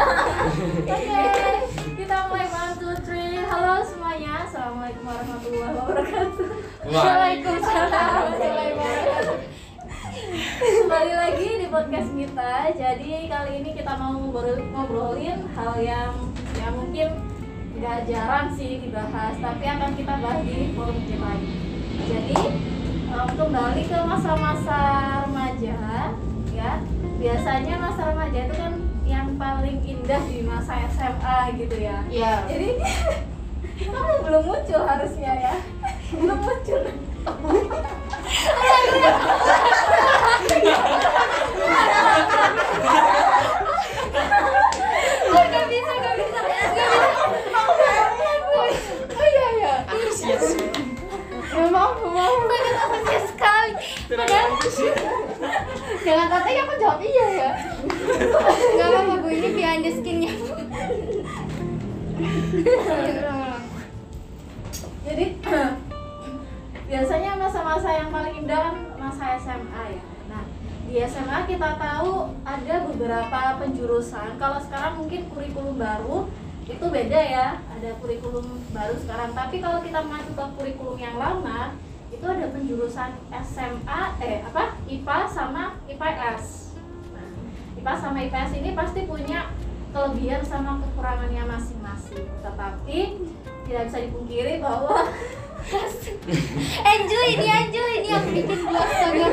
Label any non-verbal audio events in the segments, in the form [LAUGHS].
Oke, kita mulai one, two, three. Halo semuanya, assalamualaikum warahmatullahi wabarakatuh. Waalaikumsalam warahmatullahi wabarakatuh. Kembali lagi di podcast kita. Jadi kali ini kita mau ngobrol- ngobrolin hal yang ya mungkin nggak jarang sih dibahas, tapi akan kita bahas di forum kita ini. Jadi eh, kembali ke masa-masa remaja, ya biasanya masa remaja itu kan paling indah di masa SMA gitu ya. Iya. Jadi [LAUGHS] kamu belum muncul harusnya ya, [LAUGHS] belum muncul. Baru sekarang. Tapi kalau kita mengacu ke kurikulum yang lama itu ada penjurusan SMA eh apa IPA sama IPS. Nah, IPA sama IPS ini pasti punya kelebihan sama kekurangannya masing-masing. Tetapi tidak bisa dipungkiri bahwa [LAUGHS] Angel ini Angel ini yang bikin gua astaga.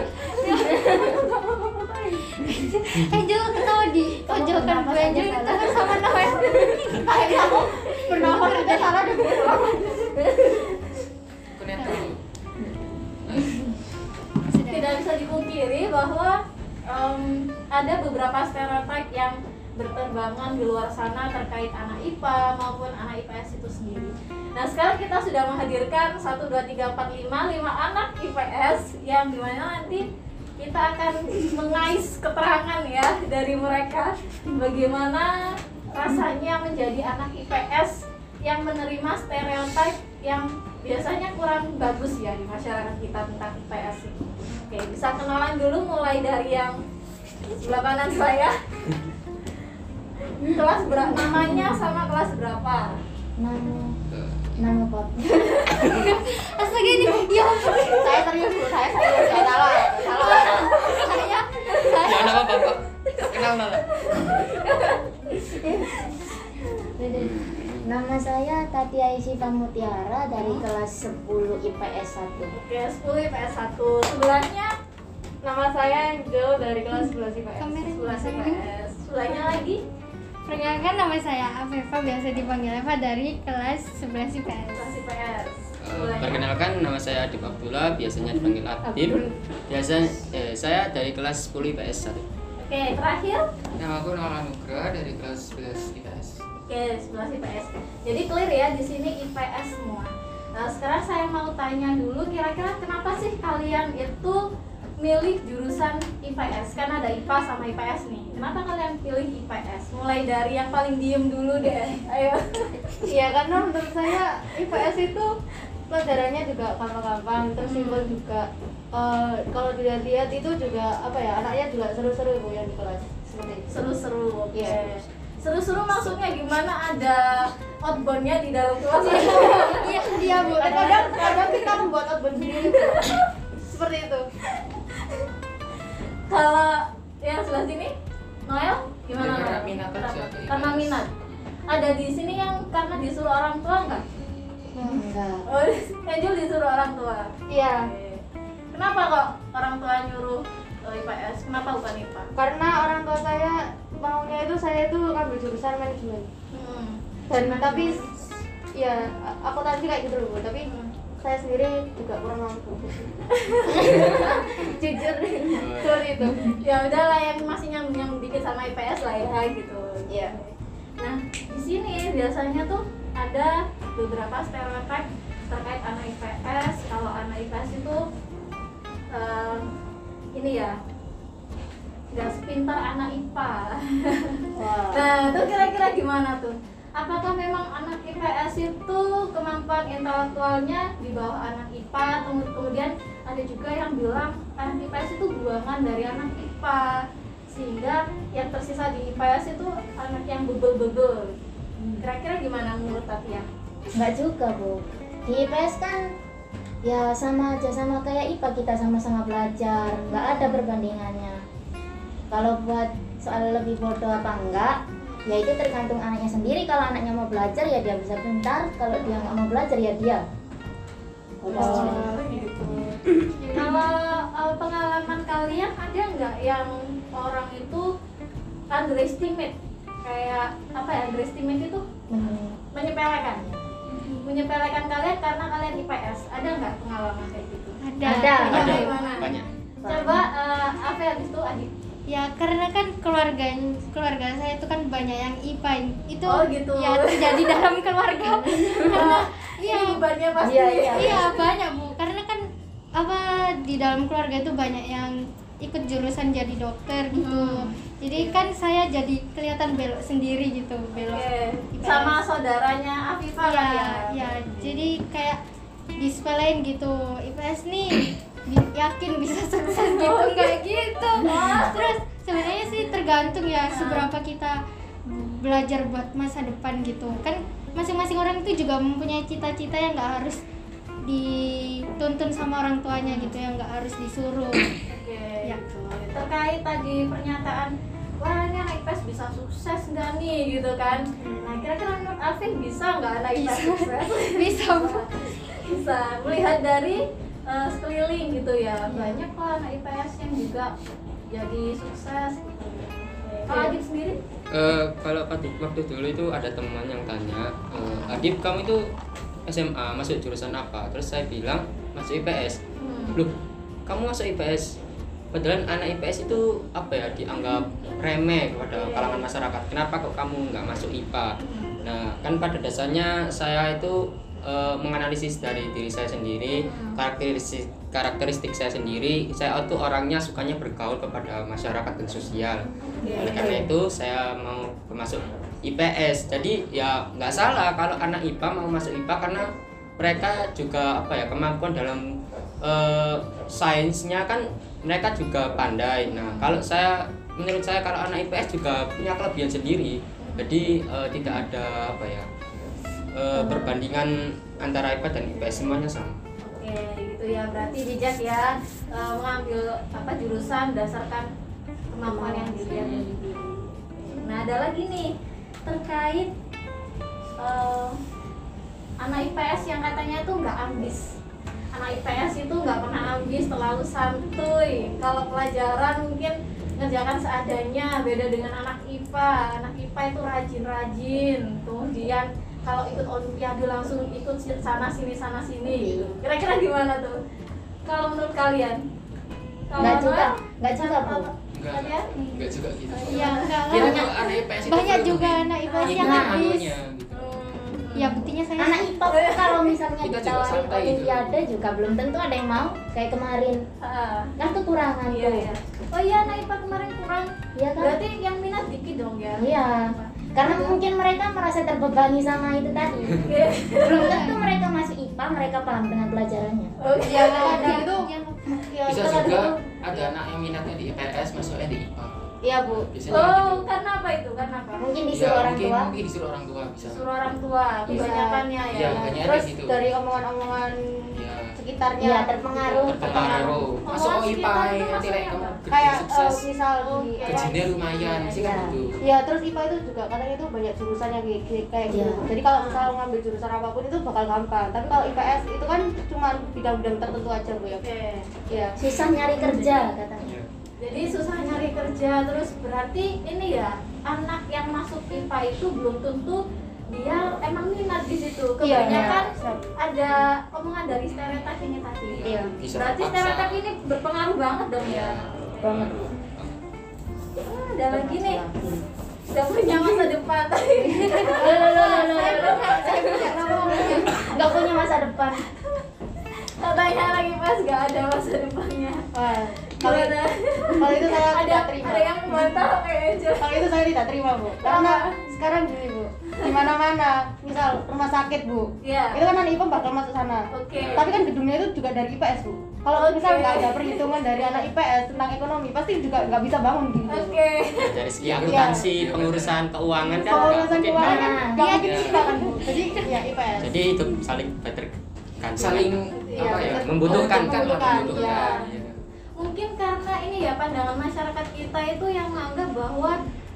Angel ketawa di pojokan gue Angel ketawa sama Noel. [LAUGHS] Kayak kamu bernafas aja salah deh. tidak bisa dipungkiri bahwa em, ada beberapa stereotip yang berterbangan di luar sana terkait anak IPA maupun anak IPS itu sendiri. Nah sekarang kita sudah menghadirkan 1, 2, 3, 4, 5, 5 anak IPS yang di mana nanti kita akan mengais keterangan ya dari mereka bagaimana rasanya menjadi anak IPS yang menerima stereotip yang biasanya kurang bagus ya di masyarakat kita tentang IPS ini. Oke, bisa kenalan dulu mulai dari yang sebelah kanan saya. Kelas berapa? Namanya sama kelas berapa? Nama nama pot. [LAUGHS] Astaga ini ya saya serius bu saya serius saya salah salah saya saya ya nama bapak kenal nama Nama saya Tati Aisyah Pamutiara dari Hmm. kelas 10 IPS 1. Oke, 10 IPS 1. Sebelahnya Nama saya Angel dari kelas 11 IPS. kamera 11 IPS. Sebelahnya lagi Perkenalkan nama saya Afefa biasa dipanggil Eva dari kelas 11 IPS. 11 IPS. Eh, Sebelahnya perkenalkan nama saya Adib Abdullah biasanya dipanggil Adib biasa eh, saya dari kelas 10 IPS 1 Oke, terakhir Nama aku Nala Nugra dari kelas 11 IPS. Oke, 11 IPS. Jadi clear ya di sini IPS semua. Nah, sekarang saya mau tanya dulu kira-kira kenapa sih kalian itu milih jurusan IPS? Kan ada IPA sama IPS nih. Kenapa kalian pilih IPS? Mulai dari yang paling diem dulu deh. Ayo. Iya karena menurut saya IPS itu pelajarannya juga gampang-gampang, terus simpel juga. Eh, kalau dilihat-lihat itu juga apa ya anaknya juga seru-seru bu yang di kelas seperti itu. Seru-seru. Oke. Iya. Seru-seru maksudnya gimana ada outboundnya di dalam kelas? Iya, dia [LAUGHS] bu. Eh, kadang kadang kita membuat outbound sendiri bu. seperti itu. Kalau yang sebelah sini, Noel gimana? Ya, karena minat aja Karena IPS. minat. Ada di sini yang karena disuruh orang tua enggak? Enggak. Oh, [LAUGHS] Angel disuruh orang tua. Iya. Oke. Kenapa kok orang tua nyuruh ke IPS? Kenapa bukan IPA? Karena orang tua saya maunya itu saya itu ambil jurusan manajemen. Hmm. Dan tapi ya aku tadi kayak gitu loh. Tapi Hmm. saya sendiri juga kurang mampu. [LAUGHS] Jujur seperti itu. Ya udahlah yang masih nyambung nyambung dikit sama IPS lah ya gitu. Iya. Nah di sini biasanya tuh ada beberapa stereotip terkait anak IPS. Kalau anak IPS itu em, ini ya nggak sepintar anak IPA. Wah. Nah, itu kira-kira gimana tuh? Apakah memang anak IPS itu kemampuan intelektualnya di bawah anak IPA? Kemudian ada juga yang bilang anak IPS itu buangan dari anak IPA. sehingga yang tersisa di IPS itu anak yang bebel-bebel kira-kira gimana menurut Tatia? Enggak juga, Bu. Di IPS kan ya sama aja sama kayak IPA kita sama-sama belajar, nggak ada perbandingannya. Kalau buat soal lebih bodoh apa enggak, ya itu tergantung anaknya sendiri. Kalau anaknya mau belajar ya dia bisa pintar, kalau dia nggak mau belajar ya dia. Oh, gitu. Kalau uh, pengalaman kalian ada nggak yang orang itu underestimate kayak apa ya underestimate itu Hmm. menyepelekan menyepelekan kalian karena kalian IPS ada nggak pengalaman kayak gitu ada Ada. Ada gimana? banyak. coba uh, apa habis itu Adi ya karena kan keluarga keluarga saya itu kan banyak yang IPA itu Oh, gitu. ya terjadi dalam [LAUGHS] keluarga karena iya Ini bebannya pasti Iya, iya. iya banyak bu karena kan apa di dalam keluarga itu banyak yang ikut jurusan jadi dokter gitu. Hmm. jadi kan saya jadi kelihatan belok sendiri gitu belok. IPS. sama saudaranya Afifah kan ya? ya ya jadi kayak disepelein gitu IPS nih yakin bisa sukses gitu enggak gitu. [LAUGHS] Terus sebenarnya sih tergantung ya seberapa kita belajar buat masa depan gitu. Kan masing-masing orang itu juga mempunyai cita-cita yang nggak harus dituntun sama orang tuanya gitu yang nggak harus disuruh. Terkait tadi pernyataan, wah ini anak IPS bisa sukses nggak nih gitu kan? Nah kira-kira menurut Afif bisa nggak anak IPS sukses? [LAUGHS] bisa Bu. bisa. Melihat dari eh, sekeliling gitu ya, banyak kok anak IPS yang juga jadi sukses. Gitu. Kalau Adit sendiri? Eh, kalau waktu, waktu dulu itu ada teman yang tanya, eh, Adip kamu itu SMA masuk jurusan apa? Terus saya bilang masuk IPS. Hmm. Loh, kamu masuk IPS? Padahal anak IPS itu apa ya dianggap remeh kepada kalangan masyarakat. Kenapa kok kamu nggak masuk IPA? Nah, kan pada dasarnya saya itu eh, menganalisis dari diri saya sendiri, karakteristik karakteristik saya sendiri. Saya itu orangnya sukanya bergaul kepada masyarakat dan sosial. Oleh karena itu saya mau masuk IPS. Jadi ya nggak salah kalau anak IPA mau masuk IPA karena mereka juga apa ya kemampuan dalam eh, sainsnya kan mereka juga pandai. Nah kalau saya menurut saya kalau anak IPS juga punya kelebihan sendiri. Jadi eh, tidak ada apa ya eh, perbandingan antara IPA dan IPS semuanya sama. Oke, gitu ya. Berarti bijak ya eh, mengambil apa jurusan berdasarkan kemampuan yang dilihat dari diri. Nah, ada lagi nih terkait eh, anak IPS yang katanya tuh nggak ambis. Anak IPS itu nggak pernah ambis, terlalu santuy. Kalau pelajaran mungkin ngerjakan seadanya, beda dengan anak IPA. Anak IPA itu rajin-rajin. Kemudian kalau ikut olimpiade langsung ikut sana sini sana sini gitu. Kira-kira gimana tuh? Kalau menurut kalian? Kalau Nggak juga, nggak juga, Bu. Enggak, Kalian? enggak juga gitu. ya enggak Kira lah. tuh anak IPS itu banyak juga anak IPS yang Nah, habis gitu. Hmm. Ya buktinya saya Anak IPA kalau misalnya Kita juga ditawarin santai gitu. olimpiade juga belum tentu ada yang mau. Kayak kemarin Ah, kan kekurangan iya, tuh. iya. Oh iya, anak IPA kemarin kurang. Iya kan? Berarti yang minat dikit dong ya? Iya. Karena mungkin mereka merasa terbebani sama itu tadi. Oke. Belum tentu mereka masuk IPA, mereka paham dengan pelajarannya. Oke. ya ada itu ya Bisa tadi juga ada anak yang minatnya di IPS masuknya di IPA. Iya bu Biasanya Oh, gitu. karena apa itu? Karena apa? Mungkin Ya, disuruh orang mungkin, tua. mungkin disuruh orang tua bisa. Suruh orang tua, kebanyakannya ya. Iya, kebanyakan terus gitu. dari omongan-omongan Ya, sekitarnya Iya, terpengaruh. terpengaruh. Masuk Omongan IPA itu nanti gede kayak eh, sukses. misal di Oke. apa, Gajinya lumayan sih kan Iya. gitu. Ya terus IPA itu juga katanya itu banyak jurusan yang kayak, kayak- kayak gitu. Iya. Jadi kalau misalnya ngambil jurusan apa pun itu bakal gampang. Tapi kalau IPS itu kan cuma bidang-bidang tertentu aja bu ya. Oke. Iya. Susah nyari kerja katanya. Jadi susah nyari kerja terus berarti ini ya anak yang masuk IPA itu belum tentu dia emang minat di situ. Iya, Kebanyakan iya. ada omongan dari stereotip ini tadi. Iya. Berarti stereotip ini berpengaruh banget dong ya. Banget. Ah, ada lagi nih. Udah punya masa depan tadi. Loh, loh, loh, loh, loh, loh. Nggak punya masa depan. Katanya lagi pas gak ada masa depannya. Wah, kalau Gimana? kalau itu saya ada tidak terima. ada yang membantah kayaknya. Kalau itu saya tidak terima bu. Karena sekarang gini bu, di mana-mana, misal rumah sakit bu, Iya. itu kan anak IPA bakal masuk sana. Oke. Tapi kan gedungnya itu juga dari IPS bu. kalau Oke. misal nggak ada perhitungan dari anak IPS tentang ekonomi pasti juga nggak bisa bangun gitu Oke. dari segi akuntansi pengurusan keuangan kan kalau nggak urusan mungkin keuangan kan nggak iya. mungkin kita kan bu jadi ya IPS jadi itu saling better kan saling Iya, apa ya betul. membutuhkan kan Membutuhkan, membutuhkan iya. iya. Mungkin karena ini ya pandangan masyarakat kita itu yang menganggap bahwa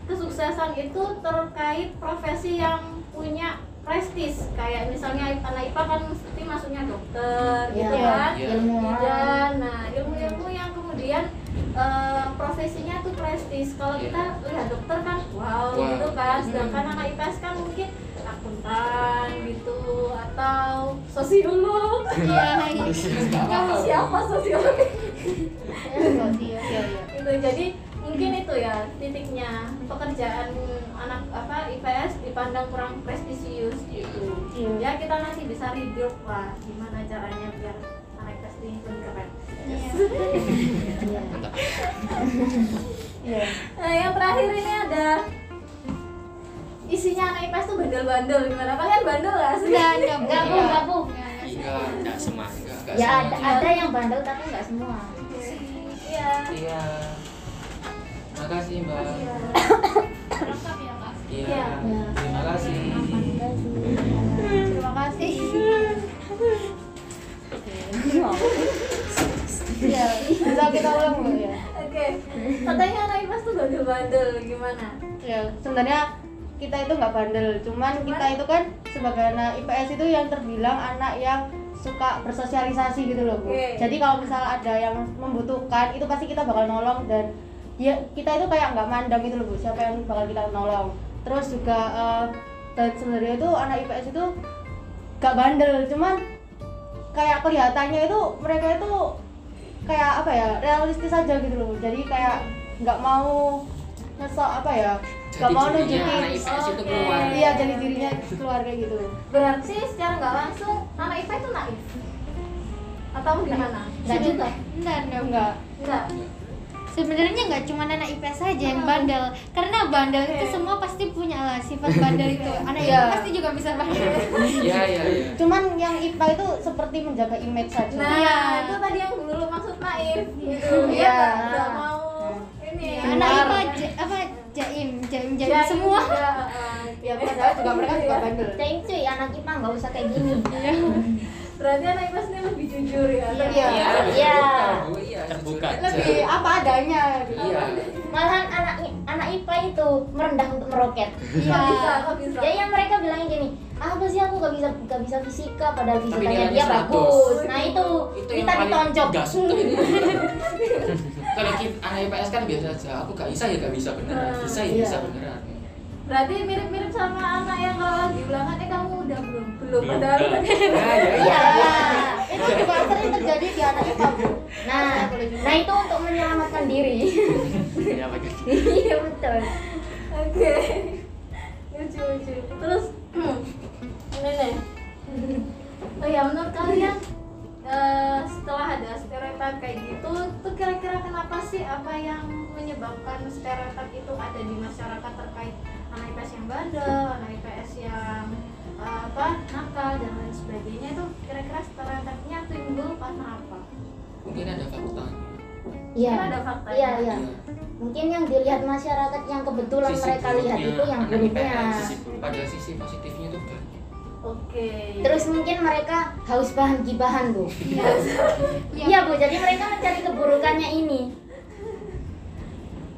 kesuksesan itu terkait profesi yang punya prestis kayak misalnya anak IPA kan mesti masuknya dokter gitu Iya, kan ilmuwan. bidan nah ilmu-ilmu yang kemudian eh, profesinya tuh prestis kalau Iya. kita lihat dokter kan wow, Wow. gitu kan sedangkan anak IPS kan mungkin akuntan gitu atau sosiolog iya iya. siapa sosiolog Iya, [LAUGHS] iya, iya. itu jadi mungkin itu ya titiknya pekerjaan anak apa IPS dipandang kurang prestisius gitu Iya. ya kita nanti bisa rebuild lah gimana caranya biar anak IPS ini lebih keren Iya. Iya. [LAUGHS] Iya. nah yang terakhir ini ada isinya anak IPS tuh bandel-bandel gimana? Kalian bandel gak sih? Enggak, enggak, Enggak, Bu, enggak, iya tidak semua enggak enggak Ya semua. ada, ada yang bandel tapi nggak semua. iya. Iya. Makasih mbak. Lengkap ya, Kak? iya. Iya. terima kasih. Terima kasih. Iya, bisa kita ulang ya. oke. Katanya anak IPS tuh bandel-bandel gimana? Ya, sebenarnya kita itu nggak bandel, cuman kita itu kan sebagai anak IPS itu yang terbilang anak yang suka bersosialisasi gitu loh bu. Oke. Jadi kalau misal ada yang membutuhkan, itu pasti kita bakal nolong dan ya kita itu kayak nggak mandang gitu loh bu, siapa yang bakal kita nolong. Terus juga eh, dan sebenarnya itu anak IPS itu nggak bandel, cuman kayak kelihatannya itu mereka itu kayak apa ya realistis aja gitu loh. Jadi kayak nggak mau ngesok apa ya nggak Jadi mau nunjukin anak IPS itu iya jadi dirinya keluar kayak gitu berarti secara nggak langsung anak IPS itu naif atau gimana Enggak juga. Enggak, enggak. enggak enggak Sebenarnya nggak cuma anak IPS saja yang bandel, karena bandel itu semua pasti punya lah sifat bandel itu. [LAUGHS] Anak Iya. IPS pasti juga bisa bandel. iya iya iya cuman yang IPA itu seperti menjaga image saja nah Iya. itu tadi yang dulu maksud naif gitu Iya. Nggak- nggak mau ini Ya, ya anak. IPA apa jaim, jaim, jaim Jadi semua. juga, uh, ya padahal juga mereka juga bandel Ceng cuy, anak IPA nggak usah kayak gini. berarti anak IPS ini lebih jujur ya Iya. Iya. Iya. Bu, iya Terbuka. lebih apa adanya gitu iya Malahan anak anak IPA itu merendah untuk meroket. Nggak bisa bisa Ya yang mereka bilangin gini, apa sih aku gak bisa gak bisa fisika padahal fisikanya dia 100. bagus. Nah itu, itu kita ditonjok. itu. [LAUGHS] kalau kita anak IPS kan biasa aja aku gak bisa ya gak bisa beneran bisa ya Iya. bisa beneran berarti mirip-mirip sama anak yang kalau lagi ulangan eh kamu udah belum belum Belum, padahal nah ya Iya. itu juga sering terjadi di anak IPA bu Nah, nah itu untuk menyelamatkan diri. ya [LAUGHS] Iya betul. oke lucu ya menurut kalian eh, setelah ada stereotip kayak gitu tuh kira-kira kenapa sih apa yang menyebabkan stereotip itu ada di masyarakat terkait anak IPS yang bandel anak IPS yang eh, apa nakal dan lain sebagainya itu kira-kira stereotipnya timbul karena apa mungkin ada faktanya Iya. Kan ada faktanya. Iya, iya. Mungkin yang dilihat masyarakat yang kebetulan Sisi mereka lihat itu yang buruknya. Sisi buruk. padahal sisi positifnya itu oke Terus mungkin mereka haus bahan gibahan, Bu. Iya. [LAUGHS] Iya, Bu. Jadi mereka mencari keburukannya ini.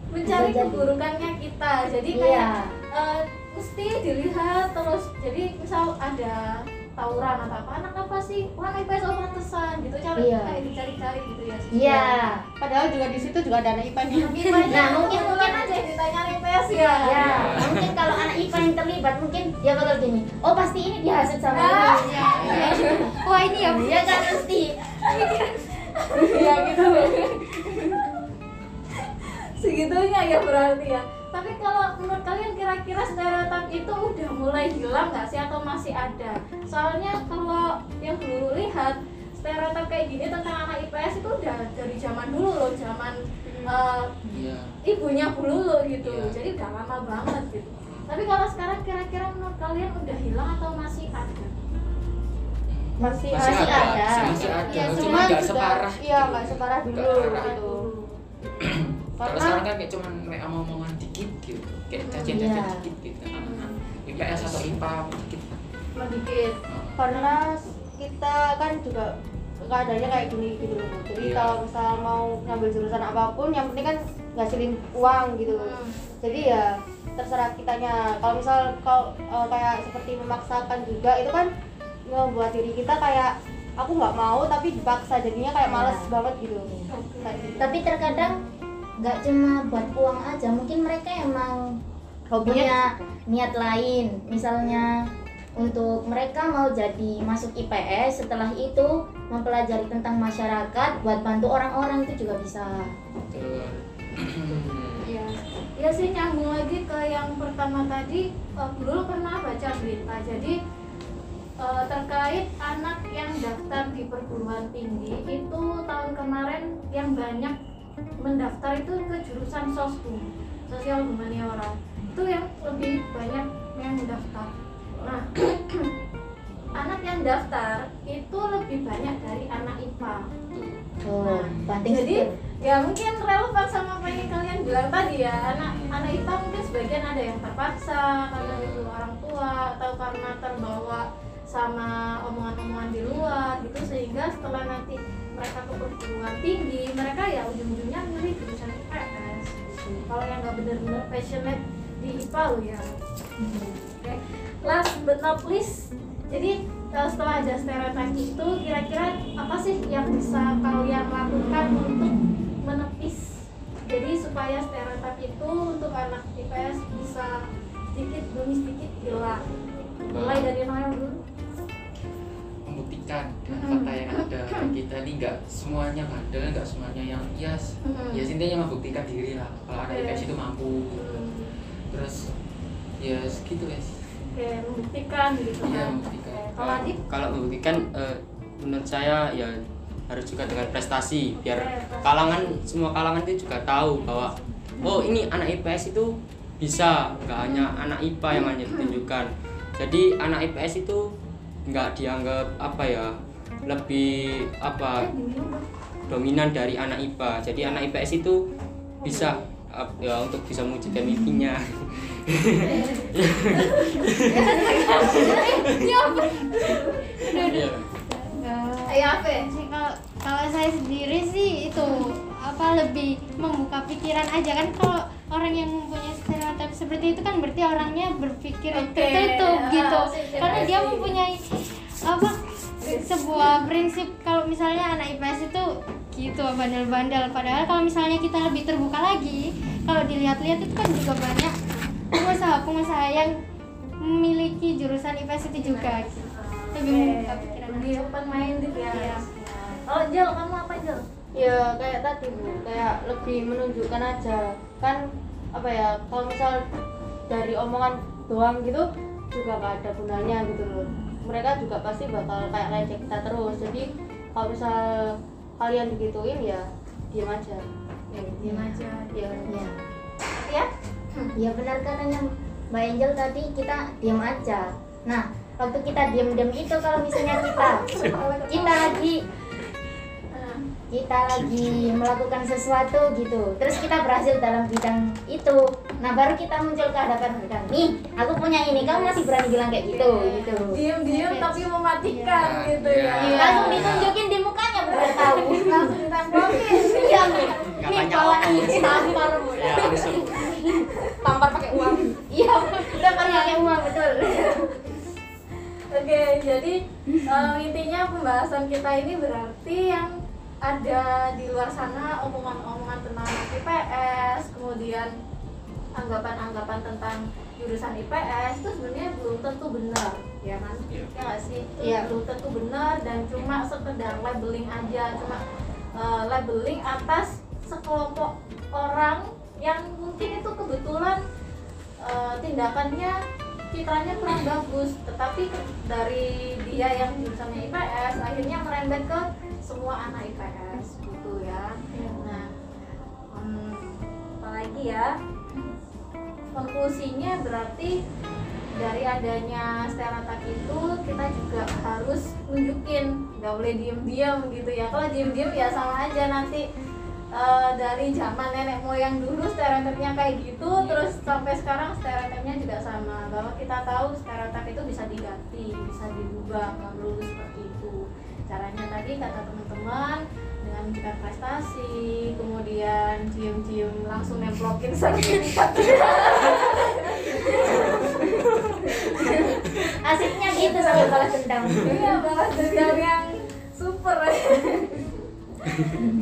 mencari Bisa jadi. keburukannya kita jadi Iya. kayak eh, mesti dilihat terus jadi misal ada tawuran atau apa anak apa sih wah IPS oh pantesan gitu cari Iya. kayak dicari-cari gitu ya Iya. padahal juga di situ juga ada anak IPA nya Nah, mungkin kebetulan aja yang ditanya IPS ya Ya, mungkin kalau anak IPA yang terlibat mungkin dia bakal gini. Oh, pasti ini dihasut sama Ah. ini. Iya. Wah ini ya, Iya kan mesti. Iya gitu segitunya ya berarti ya tapi kalau menurut kalian kira-kira stereotip itu udah mulai hilang nggak sih atau masih ada? Soalnya kalau yang dulu lihat stereotip kayak gini tentang anak IPS itu udah dari zaman dulu loh zaman eh, iya. ibunya Bu Lulu gitu. Iya. jadi udah lama banget gitu. Tapi kalau sekarang kira-kira menurut kalian udah hilang atau masih ada? Masih masih Masih ada, ada. masih ada. Ya, cuma nggak separah iya gitu. nggak separah dulu Nggak gitu. kalau [CLEARS THROAT] [CLEARS THROAT] karena sekarang kan kayak cuman kayak omong-omongan dikit gitu kayak cacian-cacian Iya. dikit gitu anak-anak IPS atau IPA dikit Cuma dikit karena kita kan juga keadaannya kayak gini gitu loh jadi Iya. kalau misal mau ngambil jurusan apa pun yang penting kan ngasilin uang gitu Hmm. jadi ya terserah kitanya kalau misal kalau eh, kayak seperti memaksakan juga itu kan membuat diri kita kayak aku nggak mau tapi dipaksa jadinya kayak males Iya. banget gitu Kayak gitu. tapi terkadang nggak cuma buat uang aja mungkin mereka emang hobinya punya niat lain misalnya untuk mereka mau jadi masuk IPS setelah itu mempelajari tentang masyarakat buat bantu orang-orang itu juga bisa. Iya, ya sih nyambung lagi ke yang pertama tadi. eh, dulu pernah baca berita. Jadi eh, terkait anak yang daftar di perguruan tinggi itu tahun kemarin yang banyak mendaftar itu ke jurusan sosum, sosial humaniora. Itu yang lebih banyak yang mendaftar. Nah, [CLEARS THROAT] anak yang daftar itu lebih banyak dari anak IPA. oh banting Jadi ya mungkin relevan sama apa yang kalian bilang tadi ya anak anak IPA mungkin sebagian ada yang terpaksa karena itu orang tua atau karena terbawa sama omongan-omongan di luar gitu sehingga setelah nanti mereka ke perguruan tinggi mereka ya ujung-ujungnya milih jurusan IPS kalau yang nggak bener-bener passionate di IPA lo ya Oke, last but not least, jadi eh, setelah ada stereotip itu, kira-kira apa sih yang bisa kalian lakukan untuk menepis? Jadi supaya stereotip itu untuk anak IPS bisa sedikit demi sedikit hilang. Mulai dari Noel dulu. Membuktikan dengan Hmm. fakta yang ada kita ini nggak semuanya bandel nggak semuanya yang yes Hmm. ya intinya membuktikan diri lah kalau anak Oke. IPS itu mampu gitu. terus ya segitu guys Oke, membuktikan gitu Iya, kan. membuktikan. Oke, Kalau kalau membuktikan eh, menurut saya ya harus juga dengan prestasi biar kalangan semua kalangan itu juga tahu bahwa oh ini anak IPS itu bisa nggak hanya anak IPA yang hanya ditunjukkan jadi anak IPS itu nggak dianggap apa ya lebih apa dominan dari anak IPA jadi anak IPS itu bisa ya untuk bisa mewujudkan mimpinya Iya. Apa? ya? Kalau kalau saya sendiri sih itu apa lebih membuka pikiran aja kan kalau orang yang mempunyai stereotip seperti itu kan berarti orangnya berpikir Oke, tertutup ah, gitu karena dia mempunyai apa sebuah prinsip kalau misalnya anak IPS itu gitu bandel-bandel padahal kalau misalnya kita lebih terbuka lagi kalau dilihat-lihat itu kan juga banyak pengusaha-pengusaha yang memiliki jurusan IPS itu juga gitu. lebih membuka pikiran lebih open minded ya. Iya. Oh, Jel, kamu apa Jel? ya kayak tadi bu kayak lebih menunjukkan aja kan apa ya kalau misal dari omongan doang gitu juga gak ada gunanya gitu loh. Mereka juga pasti bakal kayak ngejek kita terus. Jadi kalau misal kalian digituin ya diam aja. Ya, Diam aja. ya ya Ya? ya benar katanya Mbak Angel tadi kita diam aja. Nah waktu kita diam-diam itu kalau misalnya kita [LAUGHS] kita lagi kita lagi melakukan sesuatu gitu. Terus kita berhasil dalam bidang itu. Nah baru kita muncul ke hadapan mereka nih aku punya ini. Kamu masih berani bilang kayak gitu gitu. Diam-diam tapi mematikan Iya. gitu ya. Iya. langsung ditunjukin di mukanya biar tahu. Langsung ditempokin. iya nih kawan ini tampar ya tampar pakai uang. Iya udah pakai uang betul. Oke, jadi eh, intinya pembahasan kita ini berarti yang ada di luar sana omongan-omongan tentang IPS, kemudian anggapan-anggapan tentang jurusan IPS itu sebenarnya belum tentu benar, ya kan? Iya. Ya nggak sih? Itu Iya. belum tentu benar dan cuma sekedar labeling aja, cuma eh, labeling atas sekelompok orang yang mungkin itu kebetulan eh, tindakannya citranya kurang bagus tetapi dari dia yang jurusannya IPS akhirnya merembet ke semua anak IPS gitu ya. Nah hmm, apalagi ya? Konklusinya berarti dari adanya stereotip itu kita juga harus nunjukin nggak boleh diem-diem gitu ya. Kalau diem-diem ya sama aja nanti eh, dari zaman nenek moyang dulu stereotipnya kayak gitu terus sampai sekarang stereotipnya juga sama. Bahwa kita tahu stereotip itu bisa diganti bisa dirubah nggak melulu seperti itu caranya tadi kata teman-teman dengan menunjukkan prestasi kemudian cium-cium langsung nemplokin sertifikat [LAUGHS] asiknya gitu sampai balas dendam. Iya balas dendam yang super. [LAUGHS]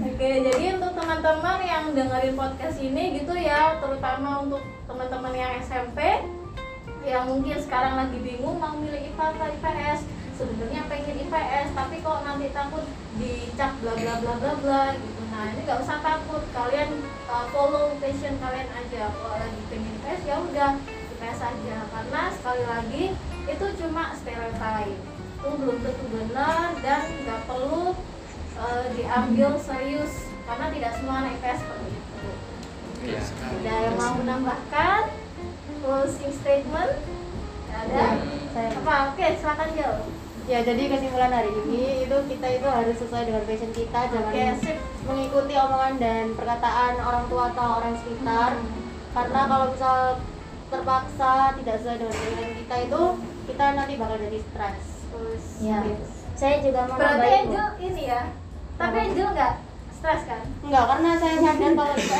Oke, jadi untuk teman-teman yang dengerin podcast ini gitu ya, terutama untuk teman-teman yang SMP yang mungkin sekarang lagi bingung mau milih IPA atau IPS, sebenarnya pengen IPS, tapi kok nanti takut dicap bla bla bla bla bla gitu. Nah, ini nggak usah takut, kalian uh, follow passion kalian aja. Kalau lagi pengen IPS ya udah IPS aja, karena sekali lagi itu cuma stereotype itu belum tentu benar dan nggak perlu uh, diambil serius karena tidak semua anak IPS seperti itu. Iya. Ada yang mau menambahkan closing statement? Ada? Saya Apa? Oke, silakan Jel. Ya jadi kesimpulan hari ini itu kita itu harus sesuai dengan passion kita jangan sip. mengikuti omongan dan perkataan orang tua atau orang sekitar karena kalau misal terpaksa tidak sesuai dengan keinginan kita itu kita nanti bakal jadi stres terus ya gitu. saya juga mau Berarti. Angel ini ya. Tapi Angel nggak stres kan? enggak karena saya sadar kalau itu [LAUGHS]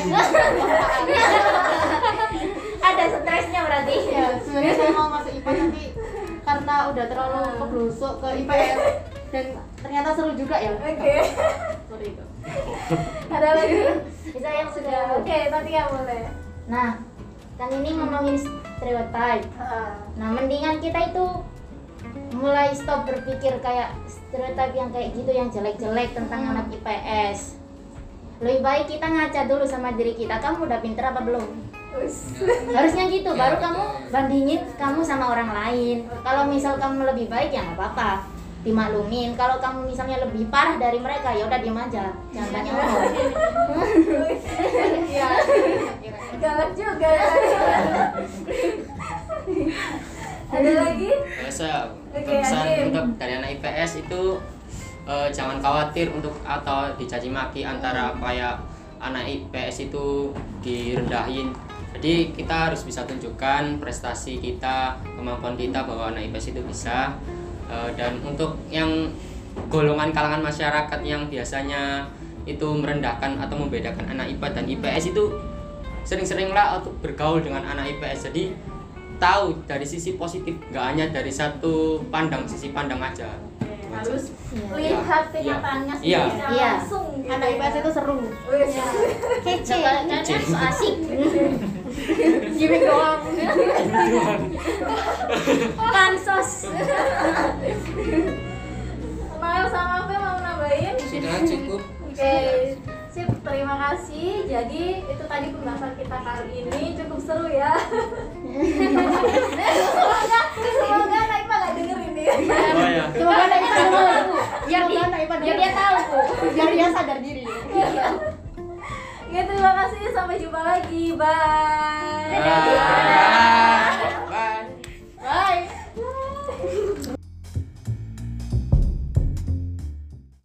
ada stresnya berarti ya sebenarnya saya mau masuk IPA nanti karena udah terlalu keblusuk ke IPS dan ternyata seru juga ya Oke. [LAUGHS] sorry itu [LAUGHS] Ada lagi? bisa yang Sudah. Oke, tadi ya boleh. nah kan ini ngomongin stereotype Ah. nah mendingan kita itu mulai stop berpikir kayak stereotype yang kayak gitu yang jelek-jelek tentang anak IPS lebih baik kita ngaca dulu sama diri kita kamu udah pinter apa belum. [LAUGHS] harusnya gitu Ya, baru kamu bandingin kamu sama orang lain kalau misal kamu lebih baik ya nggak apa-apa dimaklumin kalau kamu misalnya lebih parah dari mereka ya udah diem aja jangan banyak [LAUGHS] ngomong Iya. Galak juga ya. [LAUGHS] Ada lagi? Biasa Oke, pesan untuk dari anak IPS itu eh, jangan khawatir untuk atau dicaci maki antara kayak anak IPS itu direndahin. Jadi kita harus bisa tunjukkan prestasi kita, kemampuan kita bahwa anak IPS itu bisa. Eh, dan untuk yang golongan kalangan masyarakat yang biasanya itu merendahkan atau membedakan anak IPA dan IPS itu sering-seringlah untuk bergaul dengan anak IPS. Jadi tahu dari sisi positif nggak hanya dari satu pandang sisi pandang aja Harus Iya. lihat Iya. kenyataannya Iya. Iya. langsung. gitu anak ya. IPS itu seru Wis. [LAUGHS] kece so asik [LAUGHS] gimmick doang pansos Mael sama Fe mau nambahin? Sudah cukup. Oke, sip. Terima kasih. Jadi itu tadi pembahasan kita kali ini cukup seru ya. semoga semoga anak IPA nggak denger ini. oh ya semoga anaknya tahu biar dia biar dia tahu Bu. biar dia sadar diri Oke, terima kasih. Sampai jumpa lagi. Bye. Bye.